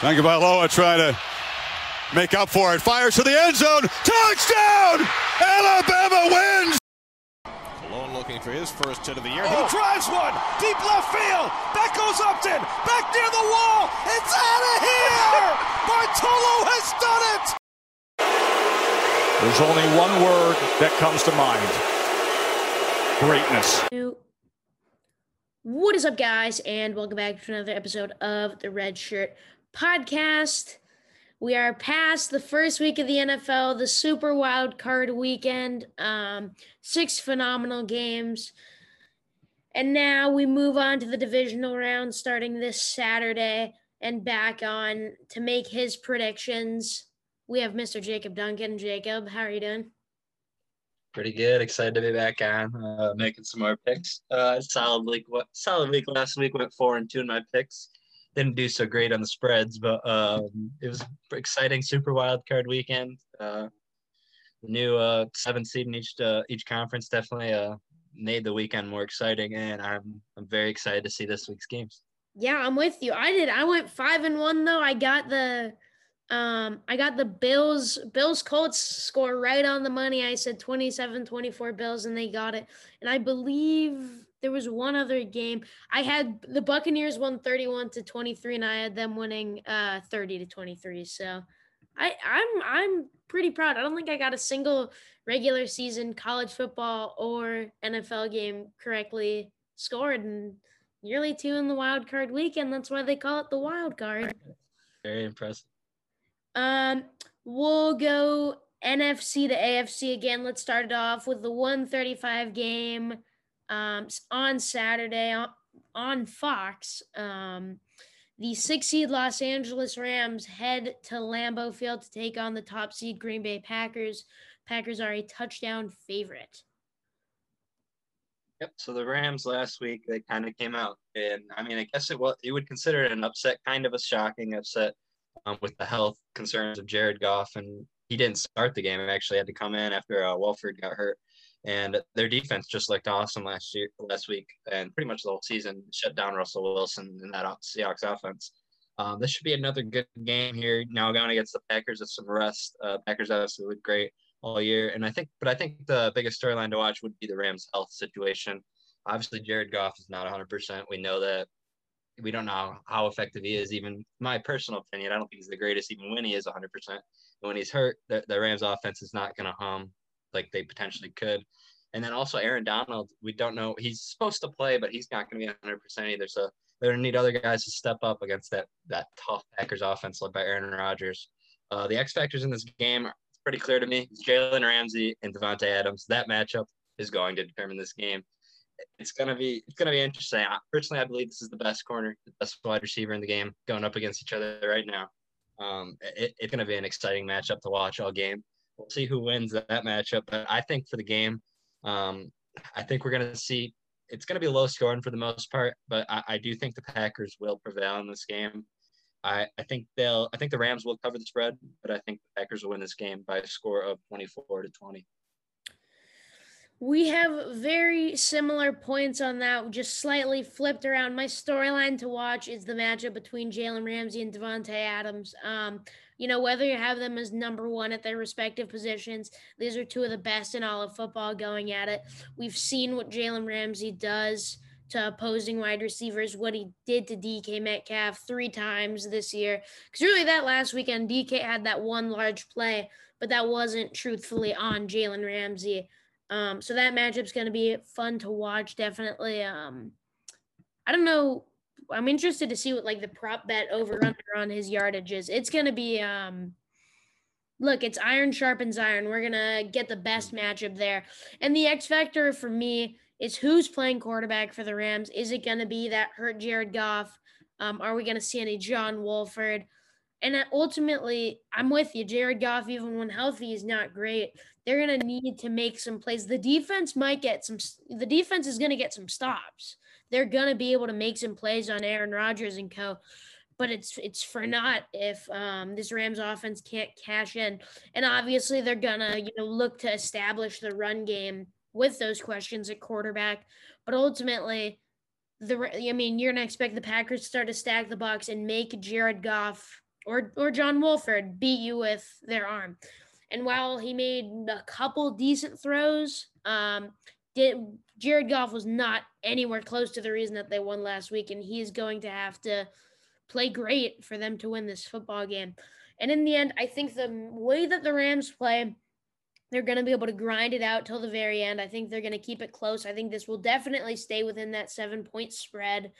Tagovailoa trying to make up for it. Fires to the end zone. Touchdown! Alabama wins! Malone looking for his first hit of the year. He oh. drives one. Deep left field. Back goes Upton. Back near the wall. It's out of here! Bartolo has done it! There's only one word that comes to mind greatness. What is up, guys, and welcome back to another episode of the Red Shirt Podcast. We are past the first week of the NFL, the Super Wild Card weekend, um, six phenomenal games. And now we move on to the divisional round starting this Saturday and back on to make his predictions. We have Mr. Jacob Duncan. Jacob, how are you doing? Pretty good. Excited to be back on, uh, making some more picks. Uh, solid week. Solid week last week. Went four and two in my picks. Didn't do so great on the spreads, but um, it was exciting. Super wild card weekend. Uh, new uh, seven seed in each uh, each conference definitely uh, made the weekend more exciting, and I'm I'm very excited to see this week's games. Yeah, I'm with you. I did. I went five and one though. I got the um, I got the Bills, Bills Colts score right on the money. I said 27 24 Bills, and they got it. And I believe there was one other game. I had the Buccaneers won 31 to 23, and I had them winning uh 30 to 23. So I I'm I'm pretty proud. I don't think I got a single regular season college football or NFL game correctly scored and nearly two in the wild card weekend. That's why they call it the wild card. Very impressive. Um, we'll go NFC to AFC again. Let's start it off with the 135 game um, on Saturday on, on Fox. Um, the six seed Los Angeles Rams head to Lambeau Field to take on the top seed Green Bay Packers. Packers are a touchdown favorite. Yep. So the Rams last week they kind of came out, and I mean, I guess it was you would consider it an upset, kind of a shocking upset um, with the health concerns of Jared Goff, and he didn't start the game. He actually had to come in after uh, Wolford got hurt. And their defense just looked awesome last year, last week, and pretty much the whole season shut down Russell Wilson and that Seahawks offense. Um, this should be another good game here. Now going against the Packers with some rest. Uh, Packers obviously looked great all year, and I think, but I think the biggest storyline to watch would be the Rams' health situation. Obviously, Jared Goff is not 100%. We know that we don't know how effective he is. Even my personal opinion, I don't think he's the greatest, even when he is 100%. And when he's hurt, the, the Rams offense is not going to hum like they potentially could. And then also Aaron Donald, we don't know. He's supposed to play, but he's not going to be 100% either. So they're going to need other guys to step up against that that tough Packers offense led by Aaron Rodgers. Uh, the X factors in this game are pretty clear to me. It's Jalen Ramsey and Davante Adams. That matchup is going to determine this game it's gonna be it's gonna be interesting. I, personally, I believe this is the best corner, the best wide receiver in the game, going up against each other right now. Um, it, it's gonna be an exciting matchup to watch all game. We'll see who wins that, matchup, but I think for the game, um, I think we're gonna see it's gonna be low scoring for the most part, but I, I do think the Packers will prevail in this game. I, I think they'll I think the Rams will cover the spread, but I think the Packers will win this game by a score of 24 to 20. We have very similar points on that, just slightly flipped around. My storyline to watch is the matchup between Jalen Ramsey and Davante Adams. Um, you know, whether you have them as number one at their respective positions, these are two of the best in all of football going at it. We've seen what Jalen Ramsey does to opposing wide receivers, what he did to DK Metcalf three times this year. Because really, that last weekend, DK had that one large play, but that wasn't truthfully on Jalen Ramsey. Um, so that matchup's going to be fun to watch, definitely. Um, I don't know. I'm interested to see what like the prop bet over under on his yardage is. It's going to be um, look, it's iron sharpens iron. We're going to get the best matchup there. And the X factor for me is who's playing quarterback for the Rams. Is it going to be that hurt Jared Goff? Um, are we going to see any John Wolford? And ultimately, I'm with you. Jared Goff, even when healthy, is not great. They're going to need to make some plays. The defense might get some, the defense is going to get some stops. They're going to be able to make some plays on Aaron Rodgers and co. But it's it's for not if um, this Rams offense can't cash in, and obviously they're gonna you know look to establish the run game with those questions at quarterback. But ultimately, the I mean you're gonna expect the Packers to start to stack the box and make Jared Goff or or John Wolford beat you with their arm. And while he made a couple decent throws, um, did Jared Goff was not anywhere close to the reason that they won last week, and he is going to have to play great for them to win this football game. And in the end, I think the way that the Rams play, they're going to be able to grind it out till the very end. I think they're going to keep it close. I think this will definitely stay within that seven point spread.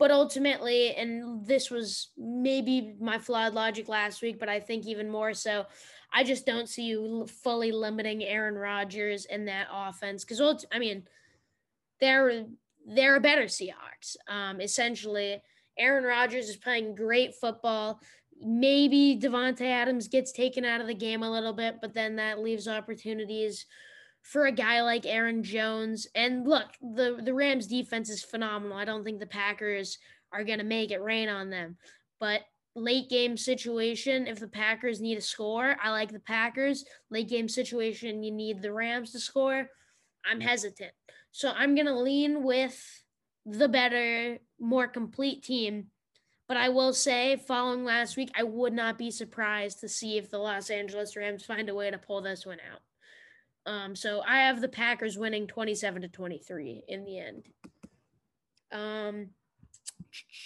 But ultimately, and this was maybe my flawed logic last week, but I think even more so, I just don't see you fully limiting Aaron Rodgers in that offense because, I mean, they're they're a better Seahawks. Um, essentially, Aaron Rodgers is playing great football. Maybe Davante Adams gets taken out of the game a little bit, but then that leaves opportunities for a guy like Aaron Jones. And look, the the Rams defense is phenomenal. I don't think the Packers are going to make it rain on them. But late game situation, if the Packers need a score, I like the Packers. Late game situation, you need the Rams to score. I'm hesitant. So I'm going to lean with the better, more complete team. But I will say, following last week, I would not be surprised to see if the Los Angeles Rams find a way to pull this one out. Um, so I have the Packers winning 27 to 23 in the end. Um,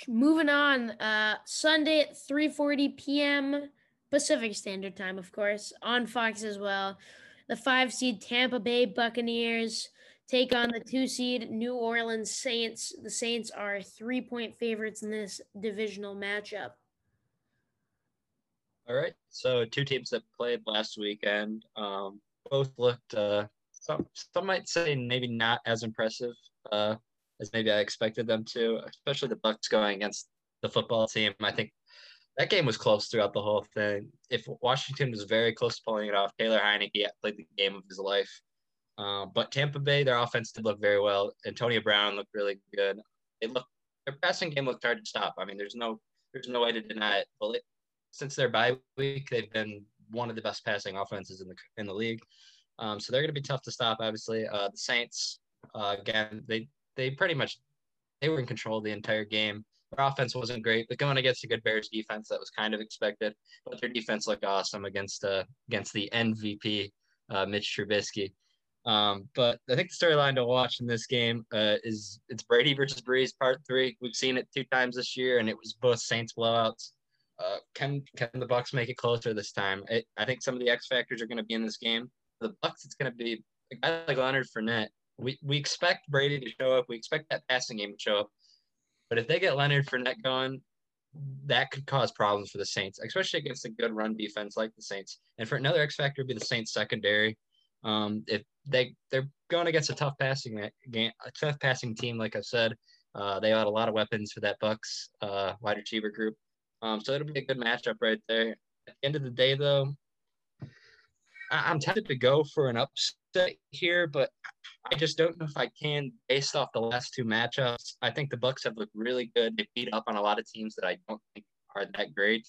moving on, uh, Sunday at 3:40 p.m. Pacific Standard Time, of course, on Fox as well. The five seed Tampa Bay Buccaneers take on the two seed New Orleans Saints. The Saints are three point favorites in this divisional matchup. All right. So two teams that played last weekend um, both looked uh, some some might say maybe not as impressive uh, as maybe I expected them to, especially the Bucks going against the football team. I think that game was close throughout the whole thing. If Washington was very close to pulling it off, Taylor Heinicke played the game of his life. Uh, but Tampa Bay, their offense did look very well. Antonio Brown looked really good. They look their passing game looked hard to stop. I mean, there's no there's no way to deny it. But it, since their bye week, they've been one of the best passing offenses in the in the league. Um, so they're going to be tough to stop. Obviously, uh, the Saints uh, again they they pretty much they were in control the entire game. Their offense wasn't great, but going against a good Bears defense, that was kind of expected. But their defense looked awesome against uh, against the MVP uh, Mitch Trubisky. Um, but I think the storyline to watch in this game uh, is it's Brady versus Brees Part Three. We've seen it two times this year, and it was both Saints blowouts. Uh, can can the Bucks make it closer this time? I think some of the X factors are going to be in this game. The Bucks, it's going to be a guy like Leonard Fournette. We we expect Brady to show up. We expect that passing game to show up. But if they get Leonard Fournette going, that could cause problems for the Saints, especially against a good run defense like the Saints. And for another X factor, would be the Saints secondary. Um, if they they're going against a tough passing game, a tough passing team, like I said, uh, they had a lot of weapons for that Bucks uh, wide receiver group. Um, so it'll be a good matchup right there. At the end of the day, though, I- I'm tempted to go for an upset here, but I just don't know if I can based off the last two matchups. I think the Bucks have looked really good. They beat up on a lot of teams that I don't think are that great.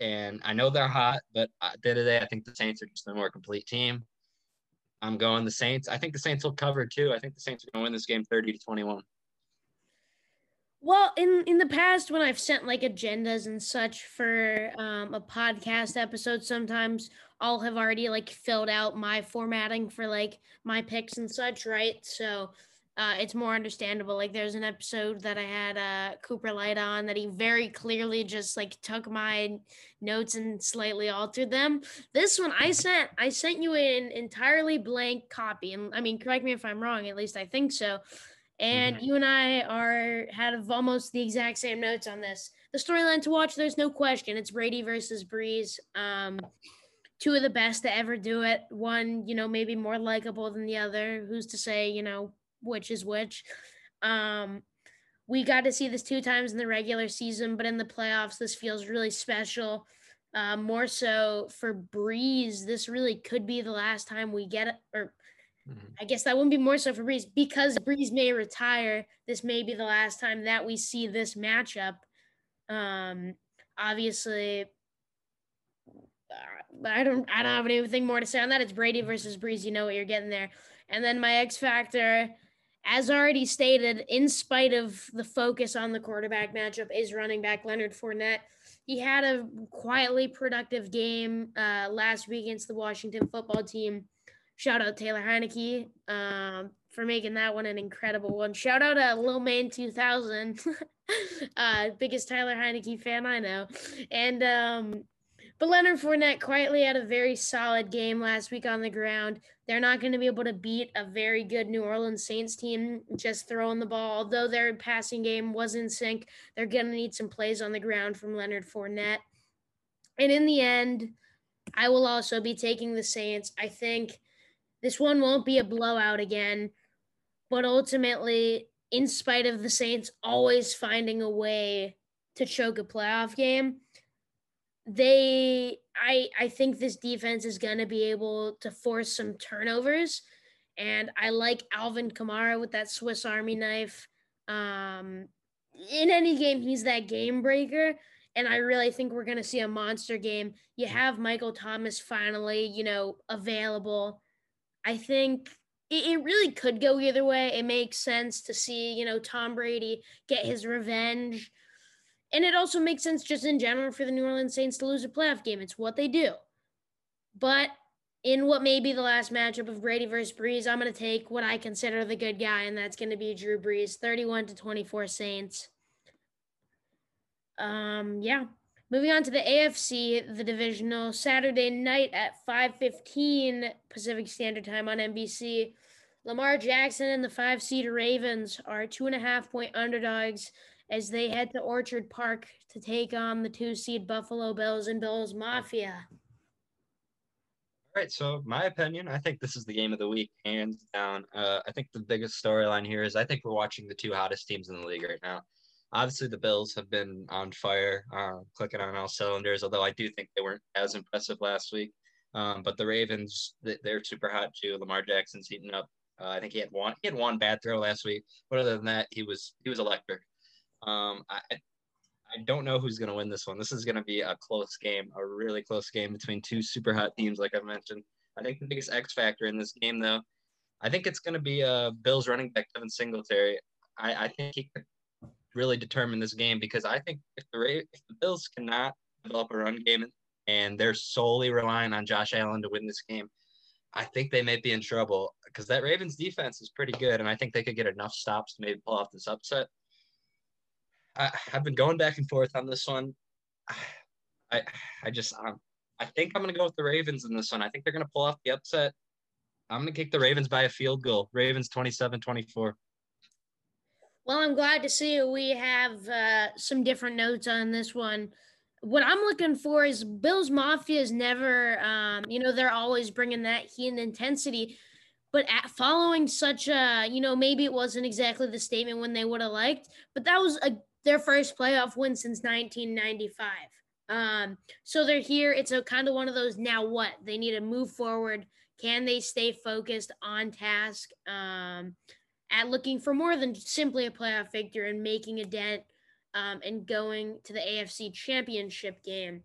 And I know they're hot, but at the end of the day, I think the Saints are just a more complete team. I'm going the Saints. I think the Saints will cover too. I think the Saints are going to win this game 30 to 21. Well, in in the past, when I've sent like agendas and such for um, a podcast episode, sometimes I'll have already like filled out my formatting for like my picks and such, right? So uh, it's more understandable. Like there's an episode that I had uh, Cooper Light on that he very clearly just like took my notes and slightly altered them. This one I sent I sent you an entirely blank copy, and I mean correct me if I'm wrong. At least I think so. And mm-hmm. you and I are had almost the exact same notes on this. The storyline to watch, there's no question. It's Brady versus Brees. Um, two of the best to ever do it. One, you know, maybe more likable than the other. Who's to say, you know, which is which. Um, we got to see this two times in the regular season, but in the playoffs, this feels really special. Uh, more so for Brees, this really could be the last time we get it. Or mm-hmm. I guess that wouldn't be more so for Brees because Brees may retire. This may be the last time that we see this matchup. Um, obviously, uh, I don't. I don't have anything more to say on that. It's Brady versus Brees. You know what you're getting there. And then my X factor as already stated, in spite of the focus on the quarterback matchup, is running back Leonard Fournette. he had a quietly productive game uh, last week against the Washington football team. Shout out Taylor Heinicke um, for making that one an incredible one. Shout out to Lil Man 2000, uh, biggest Tyler Heinicke fan I know. And um, but Leonard Fournette quietly had a very solid game last week on the ground. They're not going to be able to beat a very good New Orleans Saints team just throwing the ball. Although their passing game was in sync, they're going to need some plays on the ground from Leonard Fournette. And in the end, I will also be taking the Saints. I think this one won't be a blowout again, but ultimately, in spite of the Saints always finding a way to choke a playoff game, they I I think this defense is going to be able to force some turnovers and I like Alvin Kamara with that Swiss Army knife. Um, in any game, he's that game breaker. And I really think we're going to see a monster game. You have Michael Thomas finally, you know, available. I think it, it really could go either way. It makes sense to see, you know, Tom Brady get his revenge and it also makes sense just in general for the New Orleans Saints to lose a playoff game. It's what they do. But in what may be the last matchup of Brady versus Brees, I'm going to take what I consider the good guy, and that's going to be Drew Brees, 31 to 24 Saints. Um, yeah. Moving on to the AFC, the divisional Saturday night at 5:15 Pacific Standard Time on NBC. Lamar Jackson and the five seed Ravens are two and a half point underdogs as they head to Orchard Park to take on the two seed Buffalo Bills and Bills Mafia. All right, so my opinion, I think this is the game of the week, hands down. Uh, I think the biggest storyline here is I think we're watching the two hottest teams in the league right now. Obviously, the Bills have been on fire, uh, clicking on all cylinders. Although I do think they weren't as impressive last week. Um, but the Ravens, they're super hot too. Lamar Jackson's heating up. Uh, I think he had one. He had one bad throw last week, but other than that, he was he was electric. Um, I, I don't know who's going to win this one. This is going to be a close game, a really close game between two super hot teams, like I mentioned. I think the biggest X factor in this game, though, I think it's going to be uh, Bills running back Devin Singletary. I, I think he could really determine this game because I think if the if the Bills cannot develop a run game and they're solely relying on Josh Allen to win this game, I think they may be in trouble because that Ravens defense is pretty good, and I think they could get enough stops to maybe pull off this upset. I, have been going back and forth on this one. I I just um, I think I'm gonna go with the Ravens in this one. I think they're gonna pull off the upset. I'm gonna kick the Ravens by a field goal. Ravens 27-24. Well, I'm glad to see we have uh, some different notes on this one. What I'm looking for is Bills Mafia is never, um, you know, they're always bringing that heat and intensity. But following such a, you know, maybe it wasn't exactly the statement when they would have liked, but that was a their first playoff win since 1995. Um, so they're here. It's a kind of one of those now what they need to move forward. Can they stay focused on task um, at looking for more than simply a playoff victory and making a dent um, and going to the AFC championship game?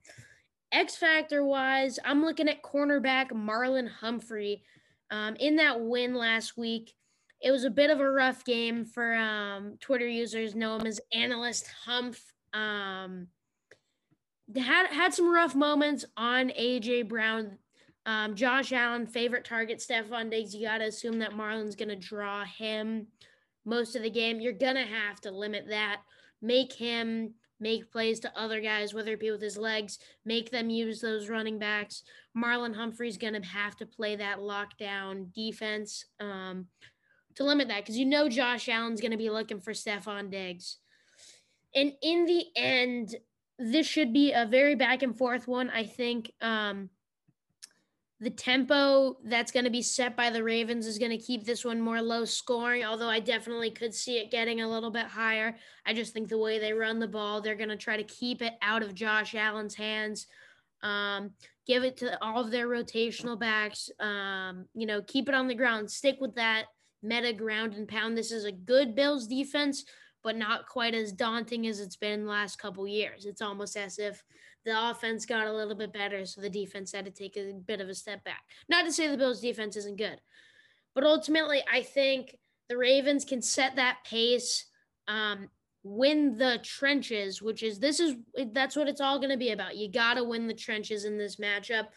X factor wise, I'm looking at cornerback Marlon Humphrey. Um, in that win last week, it was a bit of a rough game for um, Twitter users know him as Analyst Humph. Um, had had some rough moments on AJ Brown. Um, Josh Allen, favorite target, Stefon Diggs. You got to assume that Marlon's going to draw him most of the game. You're going to have to limit that. Make him make plays to other guys, whether it be with his legs, make them use those running backs. Marlon Humphrey's going to have to play that lockdown defense. Um, to limit that because you know Josh Allen's going to be looking for Stefon Diggs. And in the end, this should be a very back and forth one. I think um, the tempo that's going to be set by the Ravens is going to keep this one more low scoring, although I definitely could see it getting a little bit higher. I just think the way they run the ball, they're going to try to keep it out of Josh Allen's hands. Um, give it to all of their rotational backs. Um, you know, keep it on the ground. Stick with that meta ground and pound. This is a good Bills defense, but not quite as daunting as it's been the last couple years. It's almost as if the offense got a little bit better, so the defense had to take a bit of a step back. Not to say the Bills defense isn't good, but ultimately, I think the Ravens can set that pace. Um, win the trenches, which is this is that's what it's all going to be about. You got to win the trenches in this matchup.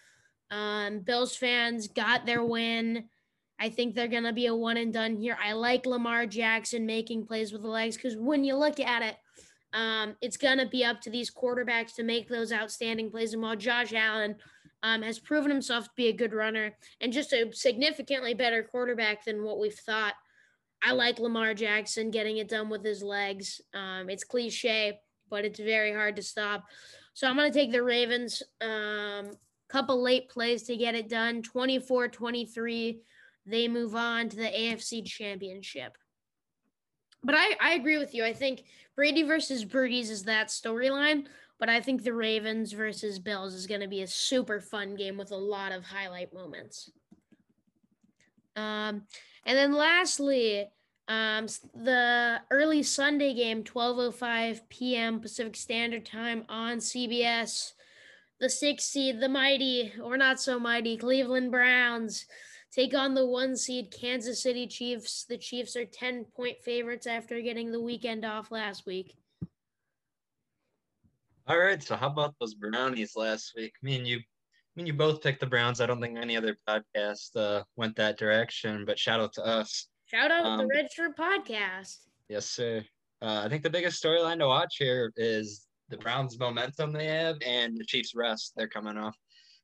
Um, Bills fans got their win. I think they're going to be a one and done here. I like Lamar Jackson making plays with the legs because when you look at it, um, it's going to be up to these quarterbacks to make those outstanding plays. And while Josh Allen um, has proven himself to be a good runner and just a significantly better quarterback than what we've thought, I like Lamar Jackson getting it done with his legs. Um, it's cliche, but it's very hard to stop. So I'm going to take the Ravens. Um, couple late plays to get it done 24 23 they move on to the afc championship but I, I agree with you. I think brady versus Brees is that storyline but i think the ravens versus bills is going to be a super fun game with a lot of highlight moments. Um, and then lastly um, the early sunday game 12.05 p.m pacific standard time on cbs the six seed, the mighty or not so mighty Cleveland Browns take on the one seed Kansas City Chiefs. The Chiefs are 10 point favorites after getting the weekend off last week. All right, so how about those brownies last week? Me and you, I mean, you both picked the Browns. I don't think any other podcast uh, went that direction, but shout out to us. Shout out um, the Red Shirt Podcast. Yes, sir. Uh, I think the biggest storyline to watch here is the Browns' momentum they have and the Chiefs' rest they're coming off.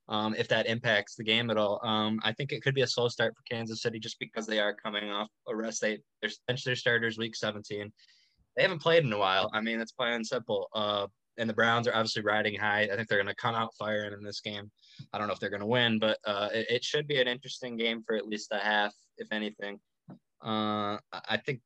Um, if that impacts the game at all, um, I think it could be a slow start for Kansas City just because they are coming off a rest. They they're bench their starters week 17. They haven't played in a while. I mean, it's plain and simple. Uh, and the Browns are obviously riding high. I think they're going to come out firing in this game. I don't know if they're going to win, but uh, it, it, should be an interesting game for at least a half, if anything. Uh, I think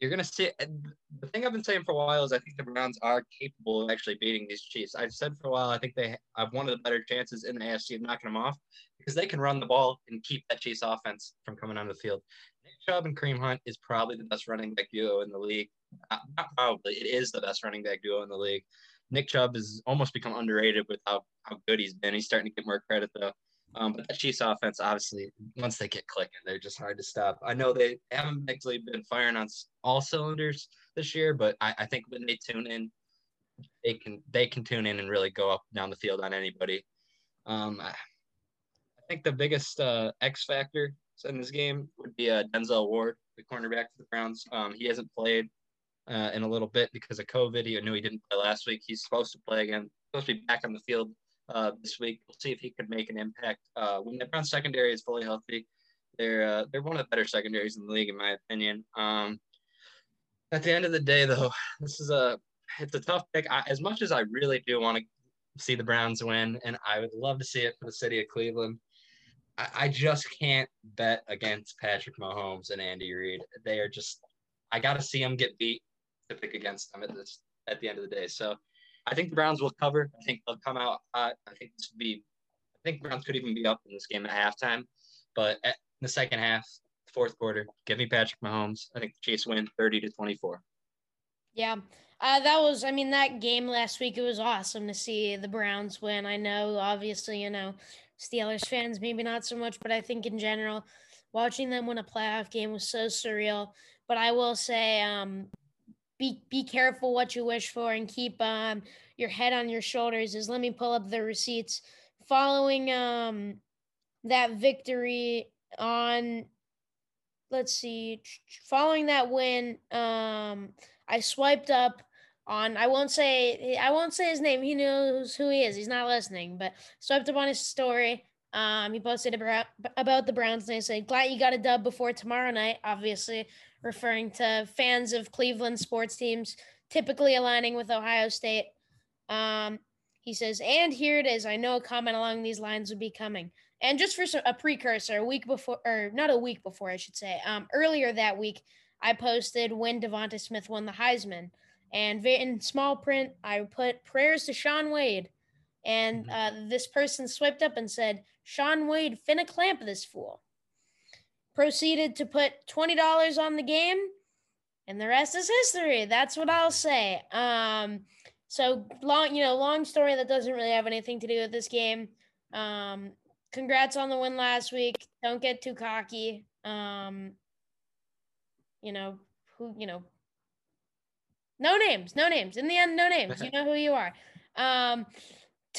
you're going to see the thing I've been saying for a while is I think the Browns are capable of actually beating these Chiefs. I've said for a while I think they have one of the better chances in the AFC of knocking them off because they can run the ball and keep that Chiefs offense from coming on the field. Nick Chubb and Kareem Hunt is probably the best running back duo in the league. Not, not probably, it is the best running back duo in the league. Nick Chubb has almost become underrated with how, how good he's been. He's starting to get more credit though. Um, but the Chiefs offense, obviously, once they get clicking, they're just hard to stop. I know they haven't actually been firing on all cylinders this year, but I, I think when they tune in, they can they can tune in and really go up down the field on anybody. Um, I, I think the biggest uh, X factor in this game would be uh, Denzel Ward, the cornerback for the Browns. Um, he hasn't played uh, in a little bit because of COVID. He knew he didn't play last week. He's supposed to play again. Supposed to be back on the field uh, this week. We'll see if he could make an impact. Uh, when the Browns secondary is fully healthy, they're uh, they're one of the better secondaries in the league, in my opinion. Um, at the end of the day, though, this is a it's a tough pick. I, as much as I really do want to see the Browns win, and I would love to see it for the city of Cleveland. I, I just can't bet against Patrick Mahomes and Andy Reid. They are just I got to see them get beat to pick against them at this at the end of the day. So I think the Browns will cover. I think they'll come out hot. I think this would be. I think Browns could even be up in this game at halftime, but at, in the second half, fourth quarter, give me Patrick Mahomes. I think the Chiefs win thirty to twenty four. Yeah, uh, that was. I mean, that game last week. It was awesome to see the Browns win. I know, obviously, you know, Steelers fans maybe not so much, but I think in general, watching them win a playoff game was so surreal. But I will say, um, be be careful what you wish for and keep um, your head on your shoulders is let me pull up the receipts. Following um, that victory on let's see following that win um, i swiped up on i won't say i won't say his name he knows who he is he's not listening but swiped up on his story um, he posted about, about the browns and he said glad you got a dub before tomorrow night obviously referring to fans of Cleveland sports teams, typically aligning with Ohio State. Um, he says, and here it is. I know a comment along these lines would be coming. And just for a precursor, a week before, or not a week before, I should say, um, earlier that week, I posted when DeVonta Smith won the Heisman. And in small print, I put prayers to Shaun Wade. And mm-hmm. uh, this person swiped up and said, Shaun Wade finna clamp this fool proceeded to put $20 on the game and the rest is history. That's what I'll say. Um, so long, you know, long story that doesn't really have anything to do with this game. Um, congrats on the win last week. Don't get too cocky. Um, you know, who, you know, No names, no names. In the end, no names. You know who you are. Um,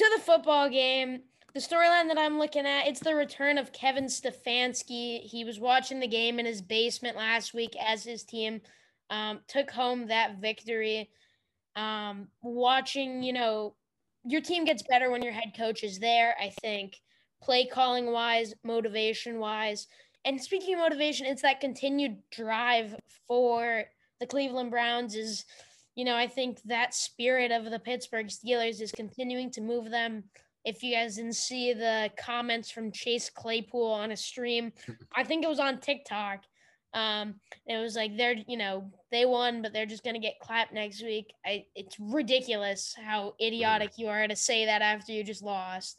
to the football game, the storyline that I'm looking at, it's the return of Kevin Stefanski. He was watching the game in his basement last week as his team um, took home that victory. Um, watching, you know, your team gets better when your head coach is there, I think, play calling wise, motivation wise. And speaking of motivation, it's that continued drive for the Cleveland Browns is, you know, I think that spirit of the Pittsburgh Steelers is continuing to move them. If you guys didn't see the comments from Chase Claypool on a stream, I think it was on TikTok. Um, it was like they're, you know, they won, but they're just gonna get clapped next week. I, it's ridiculous how idiotic you are to say that after you just lost.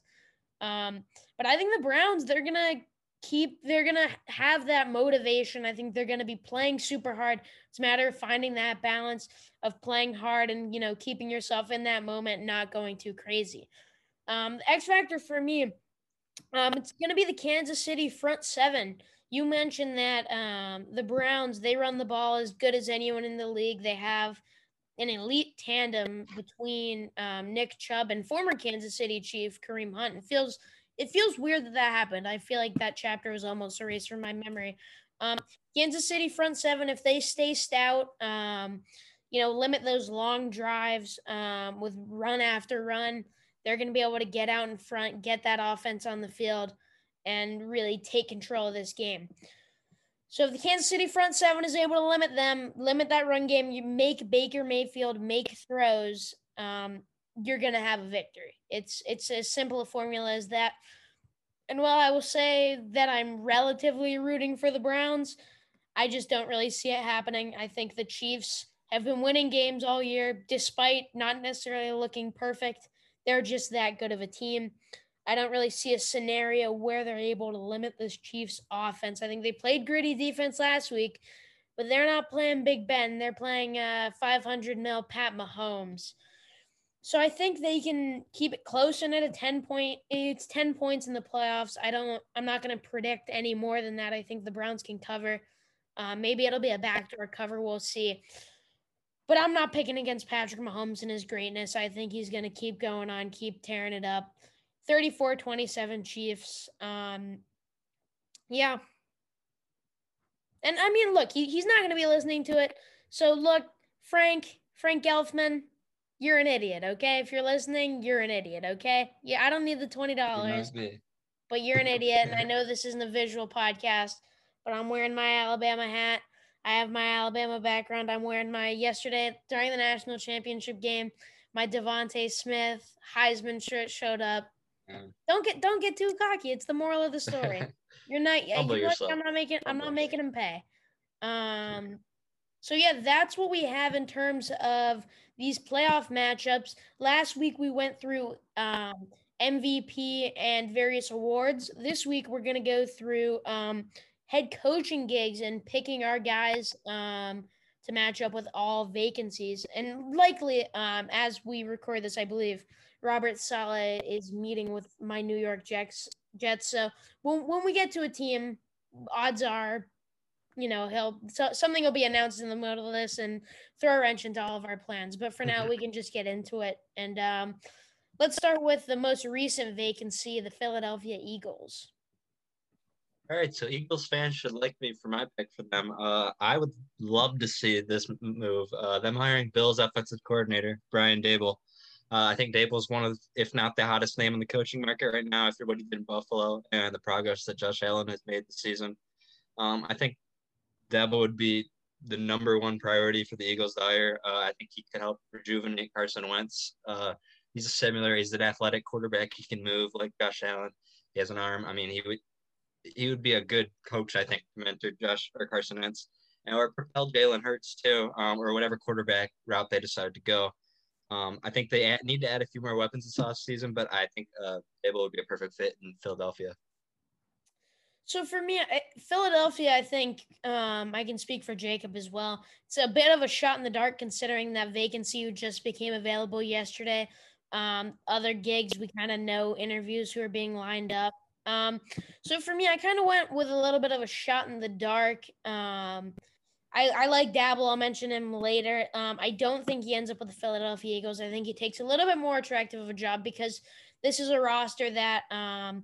Um, but I think the Browns, they're gonna keep they're gonna have that motivation. I think they're gonna be playing super hard. It's a matter of finding that balance of playing hard and you know keeping yourself in that moment, not going too crazy. Um, X factor for me, um, it's gonna be the Kansas City front seven. You mentioned that um, the Browns they run the ball as good as anyone in the league. They have an elite tandem between um, Nick Chubb and former Kansas City Chief Kareem Hunt. It feels it feels weird that that happened. I feel like that chapter was almost erased from my memory. Um, Kansas City front seven, if they stay stout, um, you know, limit those long drives um, with run after run, they're going to be able to get out in front, get that offense on the field, and really take control of this game. So if the Kansas City front seven is able to limit them, limit that run game, you make Baker Mayfield make throws, um, you're going to have a victory. It's it's as simple a formula as that. And while I will say that I'm relatively rooting for the Browns, I just don't really see it happening. I think the Chiefs have been winning games all year despite not necessarily looking perfect. They're just that good of a team. I don't really see a scenario where they're able to limit this Chiefs offense. I think they played gritty defense last week, but they're not playing Big Ben. They're playing uh, 500 mil Pat Mahomes. So I think they can keep it close and at a 10 point it's 10 points in the playoffs. I don't I'm not going to predict any more than that. I think the Browns can cover. Uh, maybe it'll be a backdoor cover. We'll see. But I'm not picking against Patrick Mahomes and his greatness. I think he's going to keep going on, keep tearing it up. 34 27 Chiefs. Um, yeah. And I mean, look, he, he's not going to be listening to it. So, look, Frank, Frank Gelfman, you're an idiot, okay? If you're listening, you're an idiot, okay? Yeah, I don't need the twenty dollars, but you're an idiot, and I know this isn't a visual podcast, but I'm wearing my Alabama hat. I have my Alabama background. I'm wearing my yesterday during the national championship game. My DeVonta Smith Heisman shirt showed up. Mm. Don't get don't get too cocky. It's the moral of the story. You're not. you know, I'm not making. I'm not making him pay. Um. So yeah, that's what we have in terms of these playoff matchups. Last week we went through um, MVP and various awards. This week we're going to go through um, head coaching gigs and picking our guys um, to match up with all vacancies. And likely, um, as we record this, I believe Robert Saleh is meeting with my New York Jets. Jets. So when, when we get to a team, odds are you know he'll so, something will be announced in the middle of this and throw a wrench into all of our plans but for now we can just get into it. And um, let's start with the most recent vacancy the philadelphia eagles. All right so eagles fans should like me for my pick for them. Uh, i would love to see this move uh, them hiring bill's offensive coordinator brian Daboll uh, I think Daboll's one of, if not the hottest name in the coaching market right now after what he did in Buffalo and the progress that Josh Allen has made this season. Um, I think Daboll would be the number one priority for the Eagles to hire. Uh, I think he could help rejuvenate Carson Wentz. Uh, he's a similar. He's an athletic quarterback. He can move like Josh Allen. He has an arm. I mean, he would he would be a good coach. I think to mentor Josh or Carson Wentz, and or propel Jalen Hurts too, um, or whatever quarterback route they decide to go. Um, I think they need to add a few more weapons this off season, but I think uh, Daboll would be a perfect fit in Philadelphia. So for me, Philadelphia, I think um, I can speak for Jacob as well. It's a bit of a shot in the dark considering that vacancy just became available yesterday. Um, other gigs, we kind of know interviews who are being lined up. Um, so for me, I kind of went with a little bit of a shot in the dark. Um, I, I like Daboll. I'll mention him later. Um, I don't think he ends up with the Philadelphia Eagles. I think he takes a little bit more attractive of a job because this is a roster that um,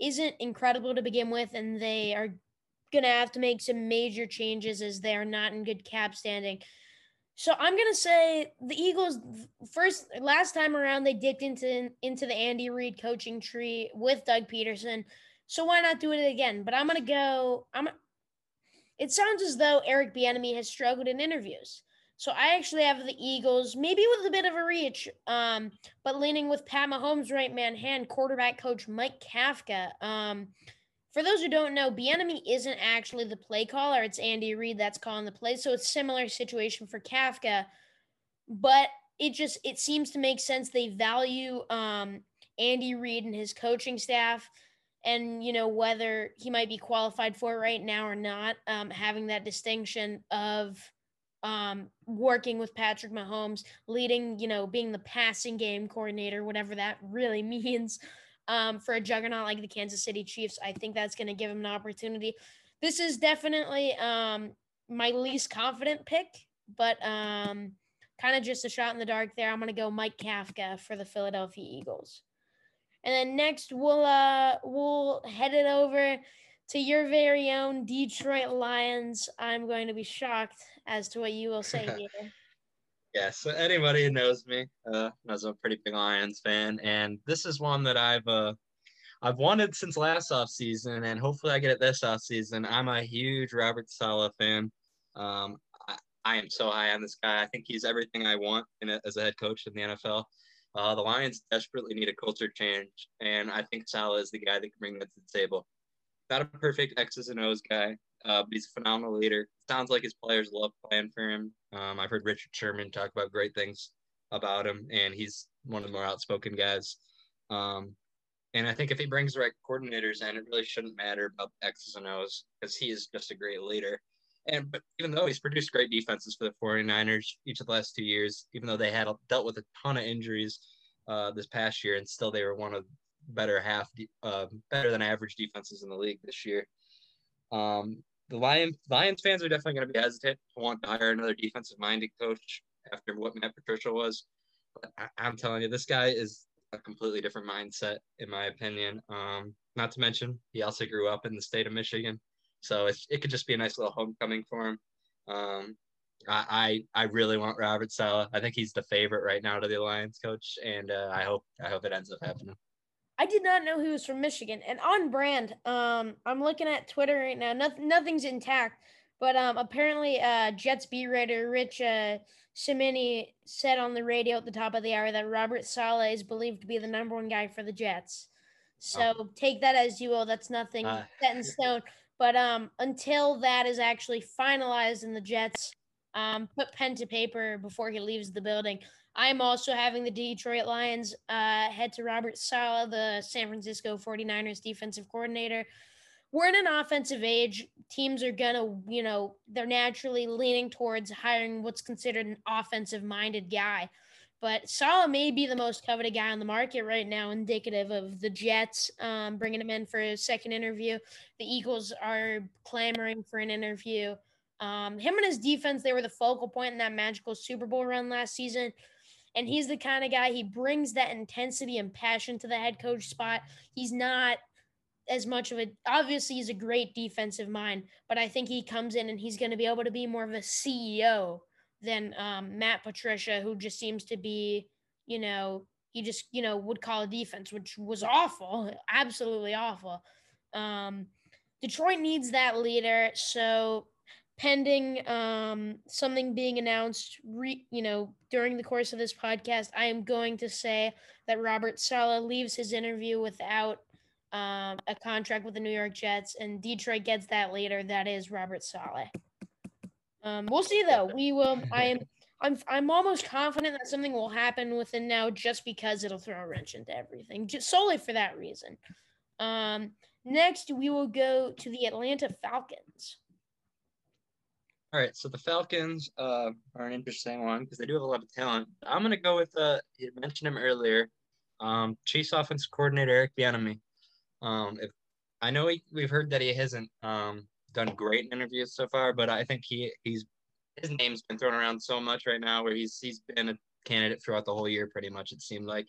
isn't incredible to begin with, and they are going to have to make some major changes as they are not in good cap standing. So I'm gonna say the Eagles first last time around they dipped into into the Andy Reid coaching tree with Doug Pederson. So why not do it again? But I'm gonna go. I'm it sounds as though Eric Bieniemy has struggled in interviews. So I actually have the Eagles, maybe with a bit of a reach, um, but leaning with Pat Mahomes' right man hand, quarterback coach Mike Kafka. Um, for those who don't know, Bieniemy isn't actually the play caller; it's Andy Reid that's calling the play. So it's similar situation for Kafka, but it just it seems to make sense. They value um, Andy Reid and his coaching staff and you know whether he might be qualified for it right now or not um, having that distinction of um, working with patrick mahomes leading you know being the passing game coordinator whatever that really means um, for a juggernaut like the kansas city chiefs i think that's going to give him an opportunity. This is definitely um, my least confident pick but um, kind of just a shot in the dark there. I'm going to go mike kafka for the philadelphia eagles. And then next we'll uh we'll head it over to your very own Detroit Lions. I'm going to be shocked as to what you will say here. yeah, so anybody who knows me uh, knows I'm a pretty big Lions fan, and this is one that I've uh, I've wanted since last off season, and hopefully I get it this off season. I'm a huge Robert Saleh fan. Um, I, I am so high on this guy. I think he's everything I want in a, as a head coach in the NFL. Uh, the Lions desperately need a culture change, and I think Saleh is the guy that can bring that to the table. Not a perfect X's and O's guy, uh, but he's a phenomenal leader. Sounds like his players love playing for him. Um, I've heard Richard Sherman talk about great things about him, and he's one of the more outspoken guys. Um, and I think if he brings the right coordinators in, it really shouldn't matter about X's and O's because he is just a great leader. And but even though he's produced great defenses for the 49ers each of the last two years, even though they had dealt with a ton of injuries uh, this past year, and still they were one of better half uh, better than average defenses in the league this year. Um, the Lions Lions fans are definitely going to be hesitant to want to hire another defensive minded coach after what Matt Patricia was. But I, am telling you, this guy is a completely different mindset, in my opinion. Um, not to mention, he also grew up in the state of Michigan. So it, could just be a nice little homecoming for him. Um, I, I, really want Robert Saleh. I think he's the favorite right now to the Alliance coach, and uh, I hope I hope it ends up happening. I did not know he was from Michigan, and on brand. Um, I'm looking at Twitter right now. Nothing, nothing's intact, but um, apparently, uh, Jets beat writer Rich uh, Cimini said on the radio at the top of the hour that Robert Saleh is believed to be the number one guy for the Jets. So oh. take that as you will. That's nothing uh, set in stone. But um, until that is actually finalized and the Jets um, put pen to paper before he leaves the building, I'm also having the Detroit Lions uh, head to Robert Saleh, the San Francisco 49ers defensive coordinator. We're in an offensive age. Teams are going to, you know, they're naturally leaning towards hiring what's considered an offensive minded guy. But Saleh may be the most coveted guy on the market right now, indicative of the Jets um, bringing him in for a second interview. The Eagles are clamoring for an interview. Um, him and his defense, they were the focal point in that magical Super Bowl run last season. And he's the kind of guy, he brings that intensity and passion to the head coach spot. He's not as much of a, obviously, he's a great defensive mind, but I think he comes in and he's going to be able to be more of a CEO than um, Matt Patricia, who just seems to be, you know, he just, you know, would call a defense, which was awful, absolutely awful. Um, Detroit needs that leader. So, pending um, something being announced, re, you know, during the course of this podcast, I am going to say that Robert Saleh leaves his interview without um, a contract with the New York Jets, and Detroit gets that later. That is Robert Saleh. Um, we'll see though. We will. I am. I'm. I'm almost confident that something will happen within now, just because it'll throw a wrench into everything, just solely for that reason. Um, next, we will go to the Atlanta Falcons. All right, so the Falcons uh, are an interesting one because they do have a lot of talent. I'm gonna go with uh, you mentioned him earlier, um, Chiefs offense coordinator Eric Bieniemy. Um, if I know he, we've heard that he hasn't um, done great in interviews so far, but I think he he's his name's been thrown around so much right now where he's he's been a candidate throughout the whole year pretty much it seemed like.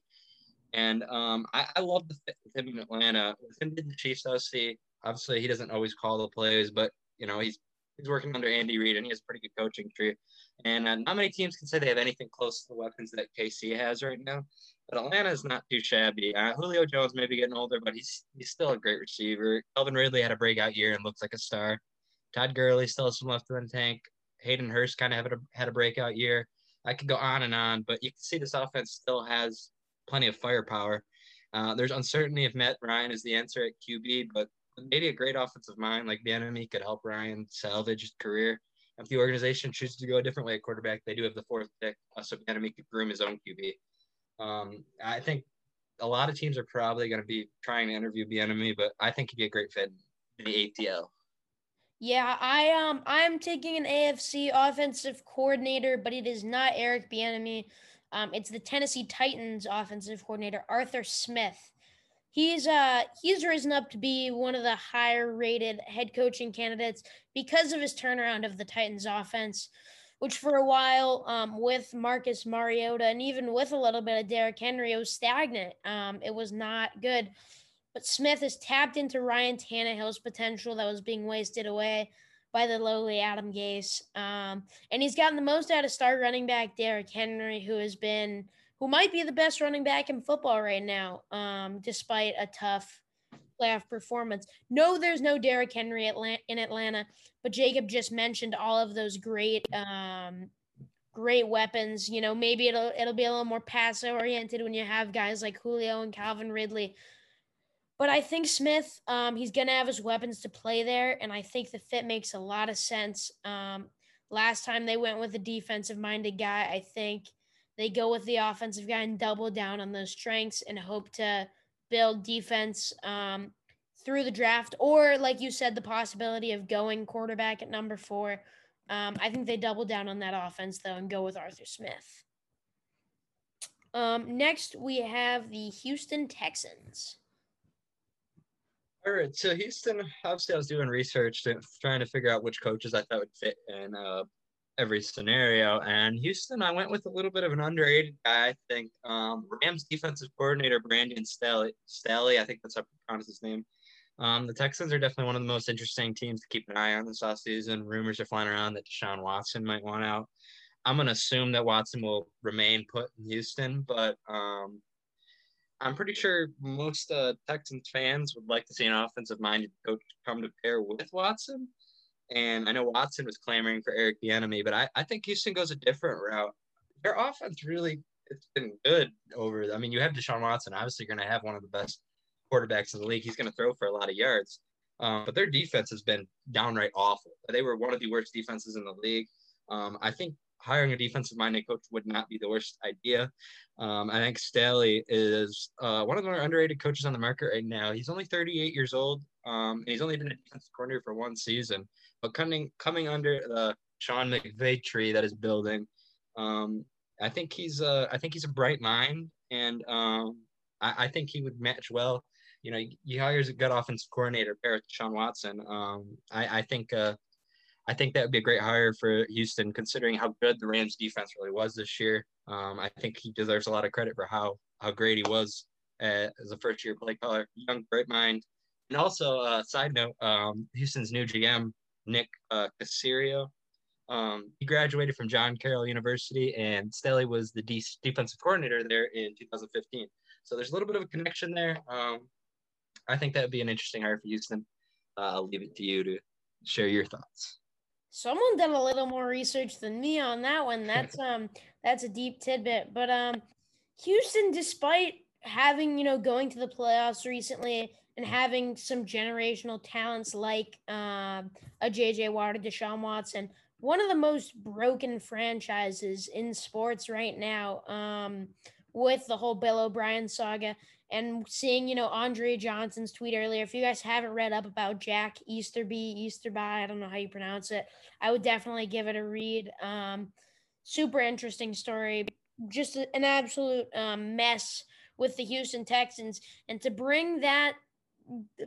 And um, I, I love the fit with him in Atlanta. With him in the Chiefs, obviously he doesn't always call the plays, but you know he's he's working under Andy Reid and he has a pretty good coaching tree. And uh, not many teams can say they have anything close to the weapons that KC has right now. But Atlanta is not too shabby. Uh, Julio Jones may be getting older, but he's he's still a great receiver. Calvin Ridley had a breakout year and looks like a star. Todd Gurley still has some left in the tank. Hayden Hurst kind of had a, had a breakout year. I could go on and on, but you can see this offense still has plenty of firepower. Uh, there's uncertainty if Matt Ryan is the answer at QB, but maybe a great offensive mind like Bieniemy could help Ryan salvage his career. If the organization chooses to go a different way at quarterback, they do have the fourth pick, uh, so Bieniemy could groom his own QB. Um, I think a lot of teams are probably going to be trying to interview Bieniemy, but I think he'd be a great fit in the ATL. Yeah, I um I'm taking an AFC offensive coordinator, but it is not Eric Bieniemy. Um, it's the Tennessee Titans offensive coordinator Arthur Smith. He's uh he's risen up to be one of the higher rated head coaching candidates because of his turnaround of the Titans offense, which for a while um, with Marcus Mariota and even with a little bit of Derrick Henry, it was stagnant. Um, it was not good. But Smith has tapped into Ryan Tannehill's potential that was being wasted away by the lowly Adam Gase. Um, and he's gotten the most out of star running back Derrick Henry, who has been who might be the best running back in football right now, um, despite a tough playoff performance. No, there's no Derrick Henry in Atlanta, but Jacob just mentioned all of those great, um, great weapons. You know, maybe it'll it'll be a little more pass oriented when you have guys like Julio and Calvin Ridley but I think Smith, um, he's to have his weapons to play there. And I think the fit makes a lot of sense. Um, last time they went with a defensive minded guy, I think they go with the offensive guy and double down on those strengths and hope to build defense um, through the draft. Or, like you said, the possibility of going quarterback at number four. Um, I think they double down on that offense, though, and go with Arthur Smith. Um, next, we have the Houston Texans. All right, so Houston. Obviously, I was doing research, trying to figure out which coaches I thought would fit in uh, every scenario. And Houston, I went with a little bit of an underrated guy. I think um, Rams defensive coordinator Brandon Staley. I think that's how to pronounce his name. Um, the Texans are definitely one of the most interesting teams to keep an eye on this offseason. Rumors are flying around that Deshaun Watson might want out. I'm going to assume that Watson will remain put in Houston, but um, I'm pretty sure most uh, Texans fans would like to see an offensive minded coach come to pair with Watson. And I know Watson was clamoring for Eric Bieniemy, but I, I think Houston goes a different route. Their offense really it's been good over. I mean, you have Deshaun Watson, obviously you're going to have one of the best quarterbacks in the league. He's going to throw for a lot of yards. Um, but their defense has been downright awful. They were one of the worst defenses in the league. Um, I think hiring a defensive minded coach would not be the worst idea. Um, I think Staley is uh, one of the more underrated coaches on the market right now. He's only 38 years old, um, and he's only been a defensive coordinator for one season. But coming coming under the Sean McVay tree that is building, um, I think he's a, I think he's a bright mind, and um, I, I, think he would match well. You know, he hires a good offensive coordinator, pair with Sean Watson. Um, I, I think. Uh, I think that would be a great hire for Houston, considering how good the Rams defense really was this year. Um, I think he deserves a lot of credit for how how great he was as a first year play caller, young, bright mind. And also, uh, side note, um, Houston's new GM, Nick uh, Caserio, um, he graduated from John Carroll University, and Staley was the de- defensive coordinator there in 2015. So there's a little bit of a connection there. Um, I think that would be an interesting hire for Houston. Uh, I'll leave it to you to share your thoughts. Someone did a little more research than me on that one. That's um that's a deep tidbit. But um Houston, despite having, you know, going to the playoffs recently and having some generational talents like um a JJ Watt or Deshaun Watson, one of the most broken franchises in sports right now, um, with the whole Bill O'Brien saga and seeing, you know, Andre Johnson's tweet earlier. If you guys haven't read up about Jack Easterby, Easterby, I don't know how you pronounce it, I would definitely give it a read. Um, super interesting story. Just an absolute um, mess with the Houston Texans. And to bring that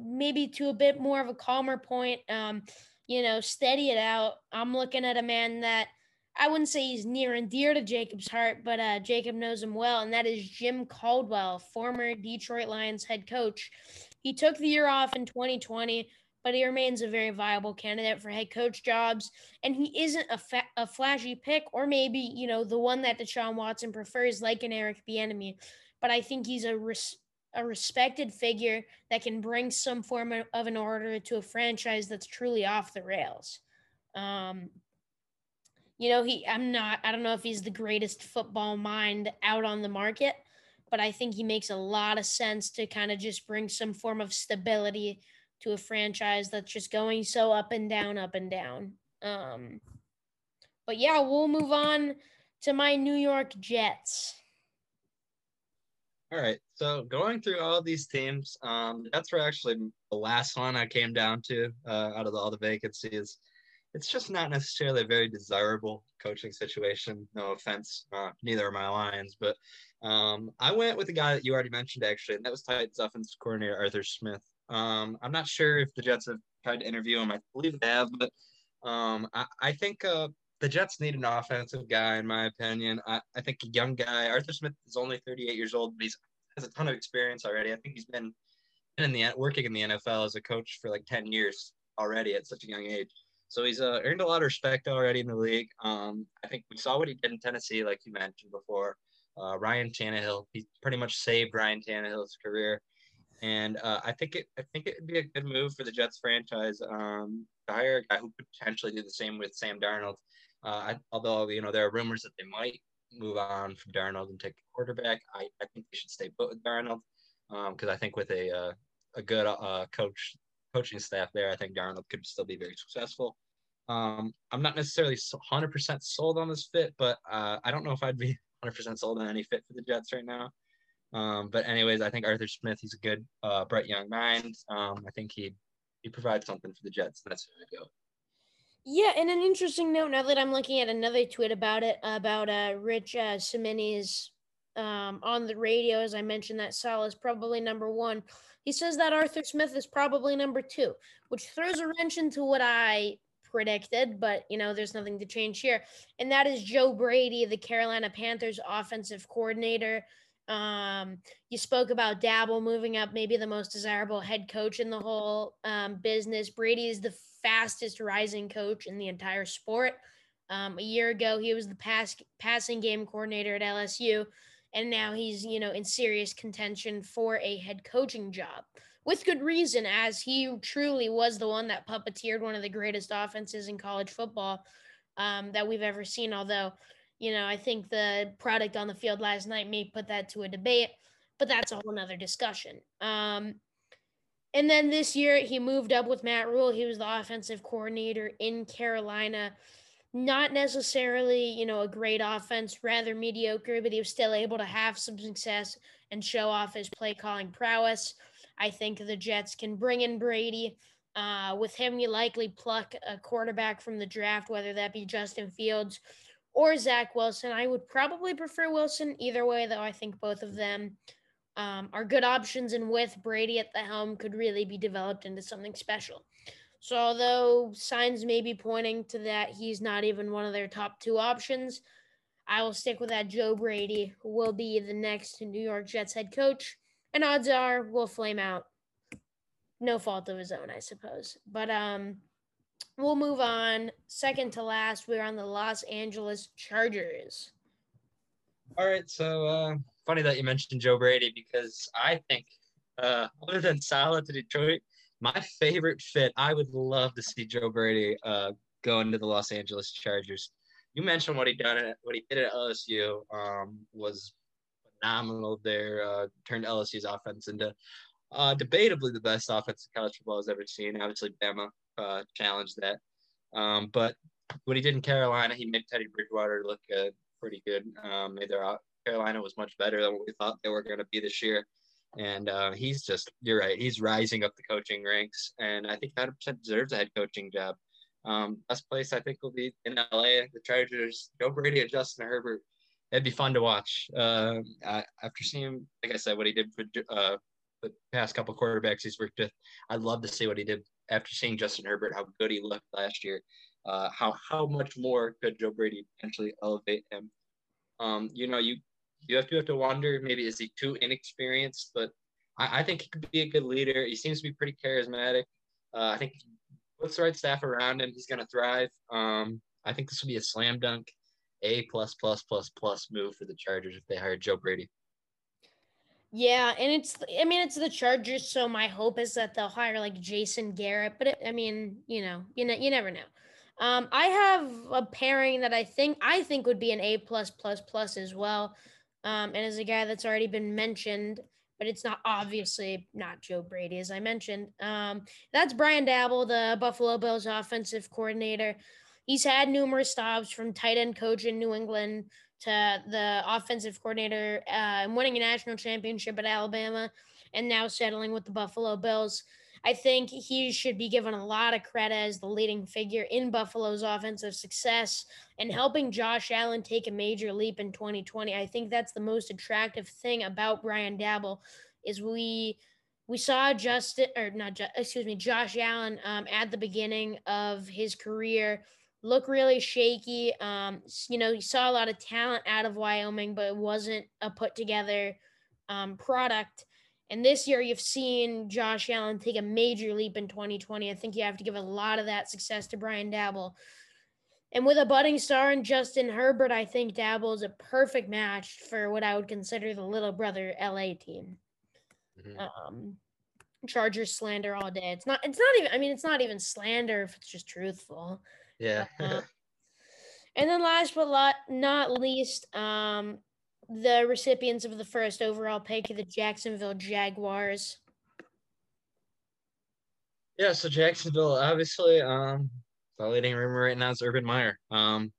maybe to a bit more of a calmer point, um, you know, steady it out. I'm looking at a man that I wouldn't say he's near and dear to Jacob's heart, but uh, Jacob knows him well, and that is Jim Caldwell, former Detroit Lions head coach. He took the year off in 2020, but he remains a very viable candidate for head coach jobs. And he isn't a, fa- a flashy pick, or maybe, you know, the one that Deshaun Watson prefers, like an Eric Bieniemy. But I think he's a res- a respected figure that can bring some form of an order to a franchise that's truly off the rails. Um, you know, he I'm not I don't know if he's the greatest football mind out on the market, but I think he makes a lot of sense to kind of just bring some form of stability to a franchise that's just going so up and down, up and down. Um, but yeah, we'll move on to my New York Jets. All right. So going through all these teams, um, that's where actually the last one I came down to uh, out of all the vacancies. It's just not necessarily a very desirable coaching situation. No offense, uh, neither are my Lions, but um, I went with the guy that you already mentioned actually, and that was Titans offensive coordinator Arthur Smith. Um, I'm not sure if the Jets have tried to interview him. I believe they have, but um, I, I, think uh, the Jets need an offensive guy, in my opinion. I, I think a young guy. Arthur Smith is only 38 years old, but he's has a ton of experience already. I think he's been in the working in the NFL as a coach for like 10 years already at such a young age. So he's uh, earned a lot of respect already in the league. Um, I think we saw what he did in Tennessee, like you mentioned before. Uh, Ryan Tannehill, he pretty much saved Ryan Tannehill's career, and uh, I think it I think it would be a good move for the Jets franchise um, to hire a guy who could potentially do the same with Sam Darnold. Uh, I, although you know there are rumors that they might move on from Darnold and take a quarterback, I, I think they should stay put with Darnold because um, I think with a uh, a good uh, coach coaching staff there, I think Darnold could still be very successful. Um, I'm not necessarily 100% sold on this fit, but uh, I don't know if I'd be 100% sold on any fit for the Jets right now. Um, but anyways, I think Arthur Smith, he's a good, uh, bright young mind. Um, I think he he provides something for the Jets. and That's where I go. Yeah, and an interesting note now that I'm looking at another tweet about it about uh, Rich uh, Cimini's um, on the radio, as I mentioned, that Saleh is probably number one. He says that Arthur Smith is probably number two, which throws a wrench into what I predicted, but you know, there's nothing to change here. And that is Joe Brady, the Carolina Panthers offensive coordinator. Um, you spoke about Daboll moving up, maybe the most desirable head coach in the whole um, business. Brady is the fastest rising coach in the entire sport. Um, a year ago, he was the pass passing game coordinator at LSU, and now he's you know in serious contention for a head coaching job with good reason, as he truly was the one that puppeteered one of the greatest offenses in college football um, that we've ever seen. Although you know, I think the product on the field last night may put that to a debate, but that's a whole nother discussion. Um, and then this year, he moved up with Matt Rhule. He was the offensive coordinator in Carolina. Not necessarily, you know, a great offense, rather mediocre, but he was still able to have some success and show off his play calling prowess. I think the Jets can bring in Brady. Uh, with him, you likely pluck a quarterback from the draft, whether that be Justin Fields or Zach Wilson. I would probably prefer Wilson either way, though. I think both of them um, are good options, and with Brady at the helm, could really be developed into something special. So, although signs may be pointing to that he's not even one of their top two options, I will stick with that. Joe Brady will be the next New York Jets head coach, and odds are will flame out. No fault of his own, I suppose. But um, We'll move on. Second to last, we're on the Los Angeles Chargers. All right. So uh, funny that you mentioned Joe Brady because I think, uh, other than Saleh to Detroit, my favorite fit, I would love to see Joe Brady uh, go into the Los Angeles Chargers. You mentioned what he done at, what he did at LSU um, was phenomenal there. Uh, turned LSU's offense into uh, debatably the best offense college football has ever seen. Obviously, Bama uh, challenge that. Um, but what he did in Carolina, he made Teddy Bridgewater look uh, pretty good. Um, made their Carolina was much better than what we thought they were going to be this year. And uh, he's just, you're right, he's rising up the coaching ranks. And I think 100% deserves a head coaching job. Um, best place I think will be in LA. The Chargers, Joe Brady and Justin Herbert. It'd be fun to watch. Uh, after seeing, like I said, what he did for uh, the past couple quarterbacks he's worked with, I'd love to see what he did after seeing Justin Herbert, how good he looked last year, uh, how how much more could Joe Brady potentially elevate him? Um, you know, you you have to have to wonder maybe is he too inexperienced, but I, I think he could be a good leader. He seems to be pretty charismatic. Uh, I think puts the right staff around him, he's going to thrive. Um, I think this would be a slam dunk, A plus plus plus plus move for the Chargers if they hire Joe Brady. Yeah, and it's I mean it's the Chargers, so my hope is that they'll hire like Jason Garrett. But it, I mean, you know, you know, you never know. Um, I have a pairing that I think I think would be an A plus plus plus as well. Um, and as a guy that's already been mentioned, but it's not obviously not Joe Brady, as I mentioned. Um, that's Brian Daboll, the Buffalo Bills offensive coordinator. He's had numerous stops from tight end coach in New England to the offensive coordinator uh, and winning a national championship at Alabama and now settling with the Buffalo Bills. I think he should be given a lot of credit as the leading figure in Buffalo's offensive success and helping Josh Allen take a major leap in 2020. I think that's the most attractive thing about Brian Daboll is we we saw Justin or not excuse me Josh Allen um, at the beginning of his career look really shaky. Um, you know, you saw a lot of talent out of Wyoming, but it wasn't a put together um, product. And this year, you've seen Josh Allen take a major leap in 2020. I think you have to give a lot of that success to Brian Daboll. And with a budding star in Justin Herbert, I think Daboll is a perfect match for what I would consider the little brother LA team. Mm-hmm. Um, Chargers slander all day. It's not. It's not even. I mean, it's not even slander if it's just truthful. Yeah. uh, and then last but not least, um, the recipients of the first overall pick of the Jacksonville Jaguars. Yeah, so Jacksonville, obviously, um, the leading rumor right now is Urban Meyer. Um,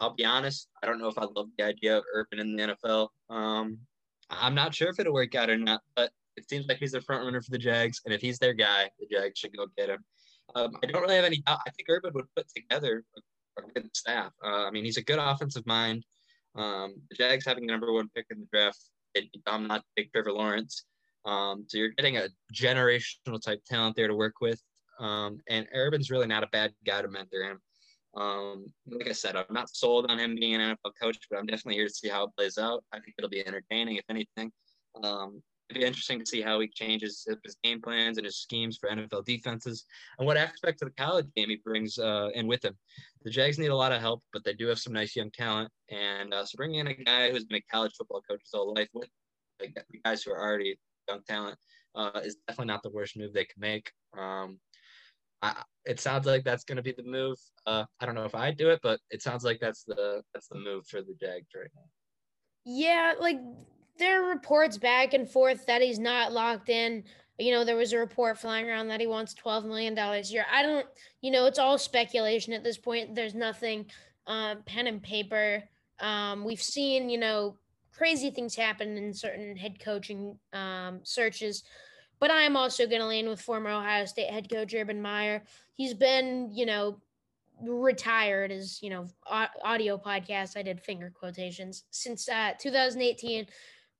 I'll be honest, I don't know if I love the idea of Urban in the NFL. Um, I'm not sure if it'll work out or not, but it seems like he's the front runner for the Jags, and if he's their guy, the Jags should go get him. Um, I don't really have any doubt. I think Urban would put together a, a good staff. Uh, I mean, he's a good offensive mind. Um, the Jags having the number one pick in the draft, it, I'm not big Trevor Lawrence. Um, so you're getting a generational type talent there to work with. Um, and Urban's really not a bad guy to mentor him. Um, like I said, I'm not sold on him being an NFL coach, but I'm definitely here to see how it plays out. I think it'll be entertaining, if anything. Um, it'd be interesting to see how he changes his game plans and his schemes for NFL defenses and what aspect of the college game he brings uh, in with him. The Jags need a lot of help, but they do have some nice young talent. And uh, so bringing in a guy who's been a college football coach his whole life with like, guys who are already young talent uh, is definitely not the worst move they can make. Um, I, it sounds like that's going to be the move. Uh, I don't know if I do it, but it sounds like that's the that's the move for the Jags right now. Yeah, like there are reports back and forth that he's not locked in. You know, there was a report flying around that he wants $12 million a year. I don't, you know, it's all speculation at this point. There's nothing um, pen and paper. Um, we've seen, you know, crazy things happen in certain head coaching um, searches. But I'm also going to lean with former Ohio State head coach Urban Meyer. He's been, you know, retired as, you know, audio podcast. I did finger quotations since uh, 2018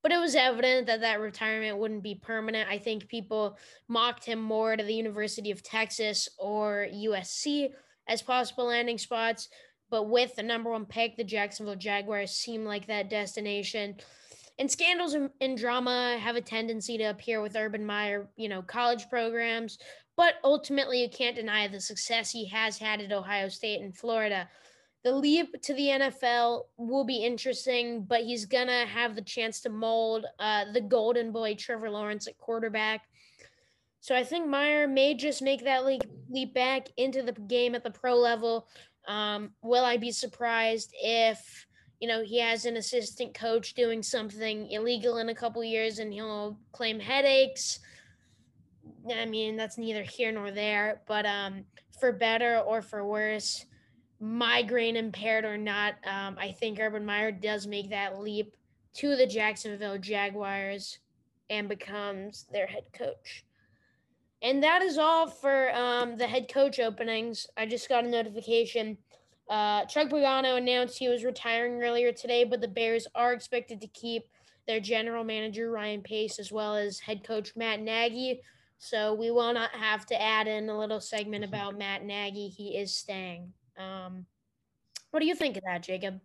but it was evident that that retirement wouldn't be permanent. I think people mocked him more to the University of Texas or USC as possible landing spots. But with the number one pick, the Jacksonville Jaguars seem like that destination. And scandals and, drama have a tendency to appear with Urban Meyer, you know, college programs. But ultimately, you can't deny the success he has had at Ohio State and Florida the leap to the NFL will be interesting, but he's gonna have the chance to mold uh, the golden boy Trevor Lawrence at quarterback. So I think Meyer may just make that leap, leap back into the game at the pro level. Um, will I be surprised if you know he has an assistant coach doing something illegal in a couple years and he'll claim headaches? I mean that's neither here nor there. But um, for better or for worse migraine impaired or not, um, I think Urban Meyer does make that leap to the Jacksonville Jaguars and becomes their head coach. And that is all for um, the head coach openings. I just got a notification. Uh, Chuck Pagano announced he was retiring earlier today, but the Bears are expected to keep their general manager Ryan Pace as well as head coach Matt Nagy, So we will not have to add in a little segment about Matt Nagy. He is staying. Um, what do you think of that, Jacob?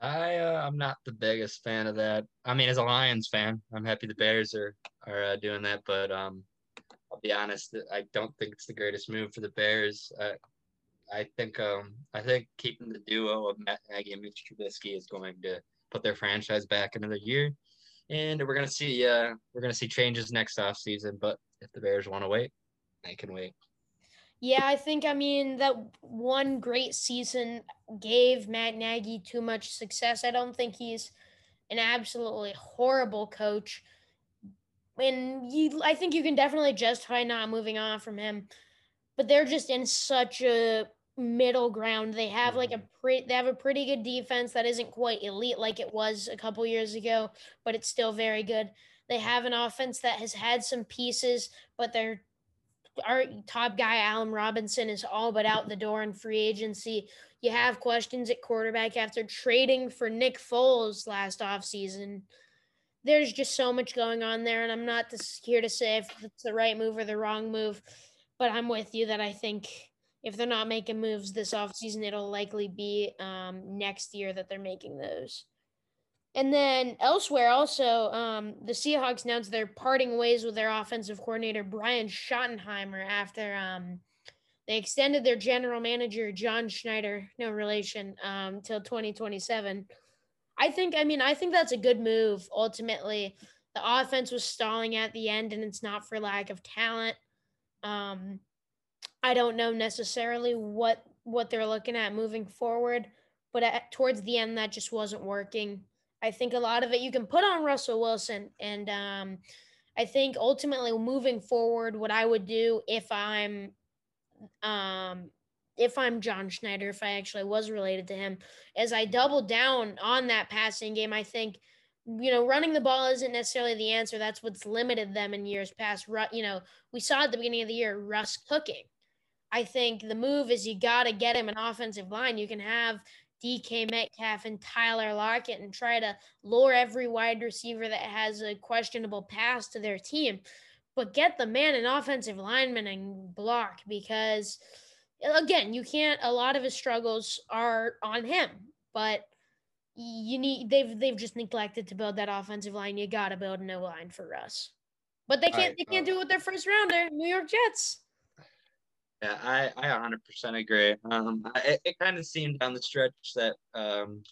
I uh, I'm not the biggest fan of that. I mean, as a Lions fan, I'm happy the Bears are are uh, doing that, but um, I'll be honest, I don't think it's the greatest move for the Bears. Uh, I think um I think keeping the duo of Matt Nagy and Mitch Trubisky is going to put their franchise back another year, and we're gonna see uh we're gonna see changes next off season. But if the Bears want to wait, they can wait. Yeah, I think I mean that one great season gave Matt Nagy too much success. I don't think he's an absolutely horrible coach. And you I think you can definitely justify not moving on from him. But they're just in such a middle ground. They have like a Mm-hmm. pretty they have a pretty good defense that isn't quite elite like it was a couple years ago, but it's still very good. They have an offense that has had some pieces, but they're our top guy, Allen Robinson, is all but out the door in free agency. You have questions at quarterback after trading for Nick Foles last offseason. There's just so much going on there, and I'm not here to say if it's the right move or the wrong move, but I'm with you that I think if they're not making moves this offseason, it'll likely be um, next year that they're making those. And then elsewhere, also, um, the Seahawks announced they're parting ways with their offensive coordinator, Brian Schottenheimer, after um, they extended their general manager, John Schneider, no relation, um, till 2027. I think, I mean, I think that's a good move. Ultimately, the offense was stalling at the end, and it's not for lack of talent. Um, I don't know necessarily what what they're looking at moving forward, but at, towards the end, that just wasn't working. I think a lot of it you can put on Russell Wilson, and um, I think ultimately moving forward, what I would do if I'm um, if I'm John Schneider, if I actually was related to him, as I double down on that passing game. I think you know running the ball isn't necessarily the answer. That's what's limited them in years past. You know we saw at the beginning of the year Russ cooking. I think the move is you got to get him an offensive line. You can have DK Metcalf and Tyler Lockett and try to lure every wide receiver that has a questionable pass to their team. But get the man an offensive lineman and block because, again, you can't. A lot of his struggles are on him, but you need they've they've just neglected to build that offensive line. You got to build a no line for Russ, but they can't Right, they can't uh, do it with their first rounder, New York Jets. Yeah, I, I 100% agree. Um, I, it, it kind of seemed down the stretch that um,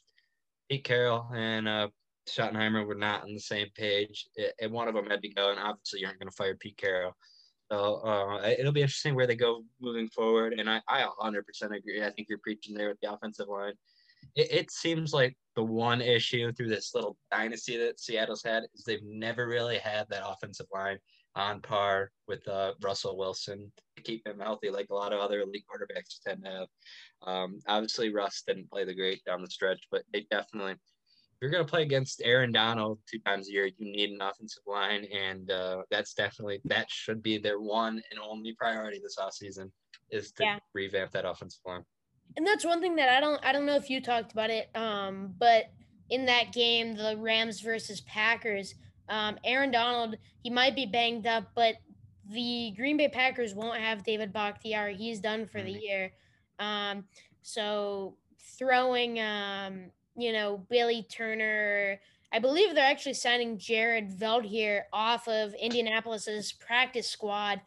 Pete Carroll and uh, Schottenheimer were not on the same page, it, and one of them had to go. And obviously, you aren't going to fire Pete Carroll. So uh, it- it'll be interesting where they go moving forward. And I, I 100% agree. I think you're preaching there with the offensive line. It, it seems like the one issue through this little dynasty that Seattle's had is they've never really had that offensive line on par with uh, Russell Wilson to keep him healthy, like a lot of other elite quarterbacks tend to have. Um, obviously, Russ didn't play the great down the stretch, but they definitely, if you're going to play against Aaron Donald two times a year, you need an offensive line, and uh, that's definitely that should be their one and only priority this offseason is to Yeah. revamp that offensive line. and that's one thing that I don't I don't know if you talked about it um but in that game the Rams versus Packers um Aaron Donald he might be banged up but the Green Bay Packers won't have David Bakhtiari. He's done for the year. Um so throwing um you know Billy Turner I believe they're actually signing Jared Veldheer off of Indianapolis's practice squad.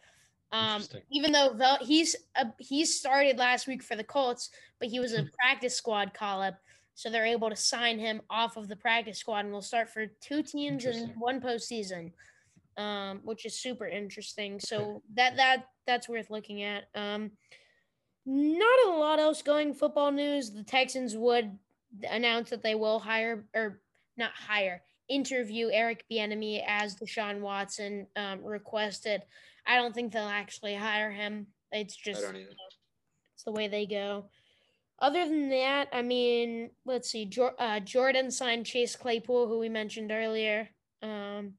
Um, even though he's uh, he started last week for the Colts, but he was a practice squad call up, so they're able to sign him off of the practice squad, and will start for two teams in one postseason, um, which is super interesting. So that that that's worth looking at. Um, not a lot else going football news. The Texans would announce that they will hire or not hire interview Eric Bieniemy as Deshaun Watson um, requested. I don't think they'll actually hire him. It's I just it's the way they go. Other than that, I mean, let's see. Jor- uh, Jordan signed Chase Claypool, who we mentioned earlier. Um,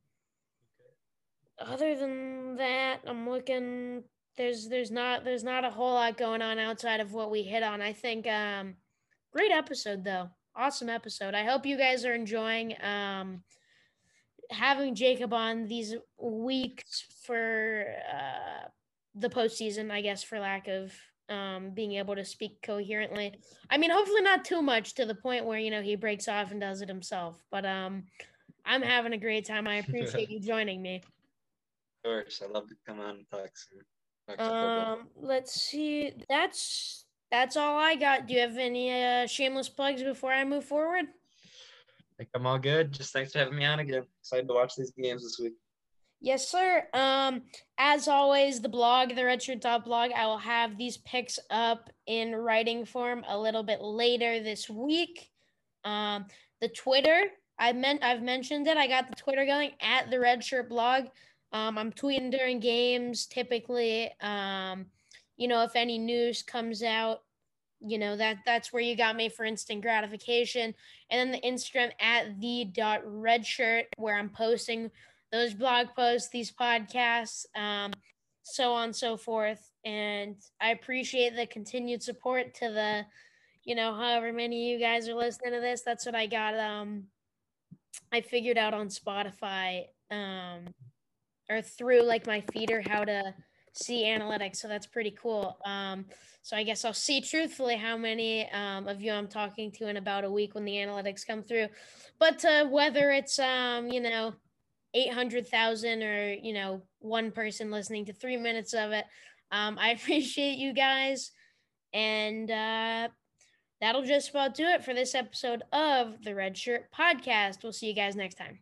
other than that, I'm looking. There's there's not there's not a whole lot going on outside of what we hit on. I think um, great episode though. Awesome episode. I hope you guys are enjoying. Um, having Jacob on these weeks for uh, the postseason, I guess, for lack of um, being able to speak coherently. I mean, hopefully not too much to the point where you know he breaks off and does it himself. But um, I'm having a great time. I appreciate you joining me. Of course, I love to come on and talk some. Talk um, let's see. That's that's all I got. Do you have any uh, shameless plugs before I move forward? I think I'm all good. Just thanks for having me on again. Excited to watch these games this week. Yes, sir. Um, as always, the blog, the Redshirt Top blog, I will have these picks up in writing form a little bit later this week. Um, the Twitter, I meant I've mentioned it. I got the Twitter going at the Redshirt blog. Um, I'm tweeting during games typically. Um, you know, if any news comes out, you know that that's where you got me for instant gratification. And then the Instagram at the dot redshirt where I'm posting those blog posts, these podcasts, um, so on and so forth. And I appreciate the continued support to the, you know, however many of you guys are listening to this. That's what I got. Um, I figured out on Spotify um, or through like my feeder how to see analytics. So that's pretty cool. Um, so I guess I'll see truthfully how many um, of you I'm talking to in about a week when the analytics come through. But uh, whether it's, um, you know, 800,000 or, you know, one person listening to three minutes of it. Um, I appreciate you guys. And uh, that'll just about do it for this episode of the Red Shirt Podcast. We'll see you guys next time.